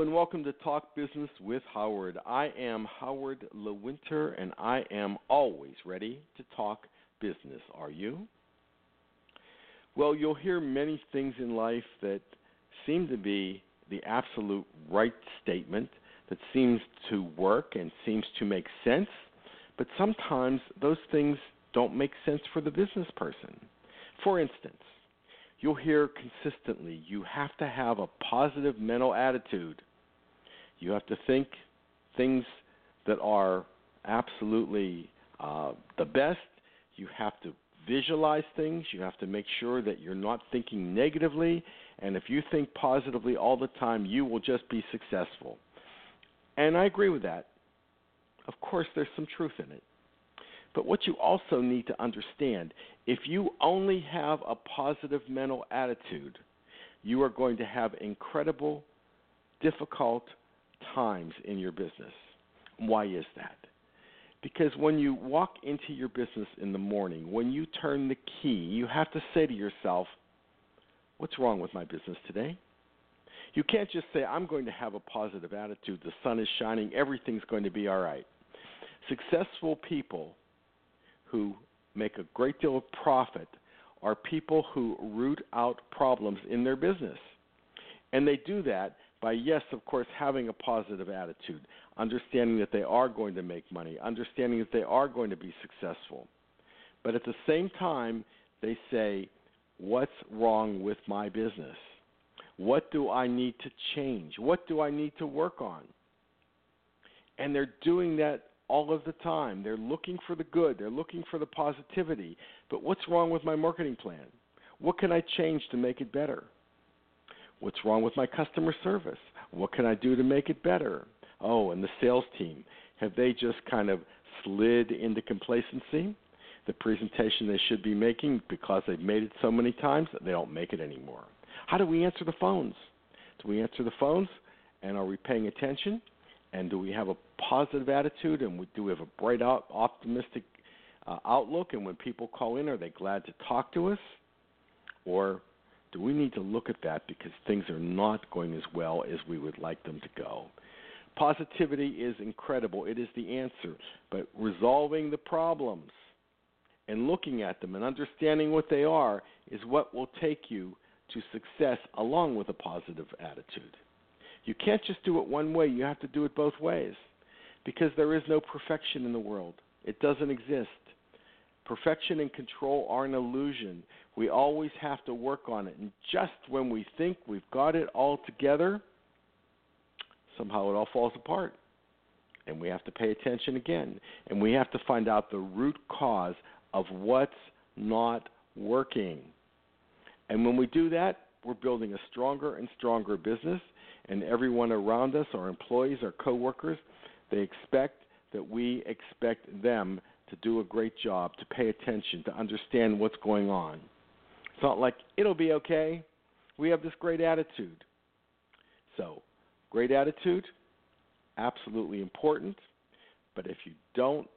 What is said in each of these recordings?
And welcome to Talk Business with Howard. I am Howard Lewinter and I am always ready to talk business. Are you? Well, you'll hear many things in life that seem to be the absolute right statement that seems to work and seems to make sense, but sometimes those things don't make sense for the business person. For instance, you'll hear consistently you have to have a positive mental attitude. You have to think things that are absolutely uh, the best. You have to visualize things. You have to make sure that you're not thinking negatively. And if you think positively all the time, you will just be successful. And I agree with that. Of course, there's some truth in it. But what you also need to understand if you only have a positive mental attitude, you are going to have incredible, difficult times in your business. Why is that? Because when you walk into your business in the morning, when you turn the key, you have to say to yourself, What's wrong with my business today? You can't just say, I'm going to have a positive attitude. The sun is shining. Everything's going to be all right. Successful people who make a great deal of profit are people who root out problems in their business. And they do that by, yes, of course, having a positive attitude, understanding that they are going to make money, understanding that they are going to be successful. But at the same time, they say, What's wrong with my business? What do I need to change? What do I need to work on? And they're doing that all of the time. They're looking for the good, they're looking for the positivity. But what's wrong with my marketing plan? What can I change to make it better? What's wrong with my customer service? What can I do to make it better? Oh, and the sales team, have they just kind of slid into complacency? The presentation they should be making because they've made it so many times, they don't make it anymore. How do we answer the phones? Do we answer the phones and are we paying attention? And do we have a positive attitude and do we have a bright, optimistic uh, outlook? And when people call in, are they glad to talk to us? Or do we need to look at that because things are not going as well as we would like them to go? Positivity is incredible, it is the answer. But resolving the problems and looking at them and understanding what they are is what will take you to success along with a positive attitude. You can't just do it one way, you have to do it both ways because there is no perfection in the world. It doesn't exist. Perfection and control are an illusion. We always have to work on it. And just when we think we've got it all together, somehow it all falls apart. And we have to pay attention again. And we have to find out the root cause of what's not working. And when we do that, we're building a stronger and stronger business and everyone around us, our employees, our coworkers, they expect that we expect them to do a great job, to pay attention, to understand what's going on. It's not like it'll be okay. We have this great attitude. So, great attitude, absolutely important. But if you don't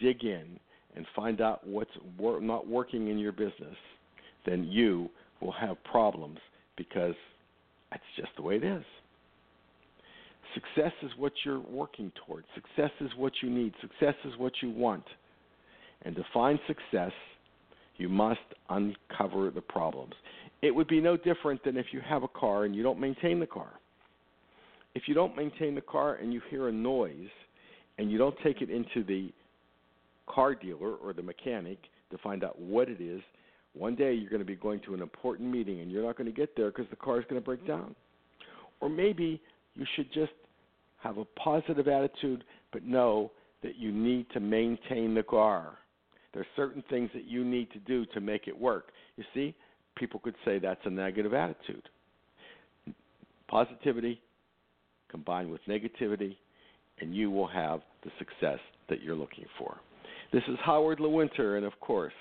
dig in and find out what's wor- not working in your business, then you will have problems because that's just the way it is. Success is what you're working towards. Success is what you need. Success is what you want. And to find success, you must uncover the problems. It would be no different than if you have a car and you don't maintain the car. If you don't maintain the car and you hear a noise and you don't take it into the car dealer or the mechanic to find out what it is, one day you're going to be going to an important meeting and you're not going to get there because the car is going to break down. Or maybe you should just have a positive attitude, but know that you need to maintain the car. There are certain things that you need to do to make it work. You see, people could say that's a negative attitude. Positivity, combined with negativity, and you will have the success that you're looking for. This is Howard Lewinter, and of course,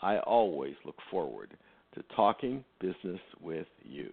I always look forward to talking business with you.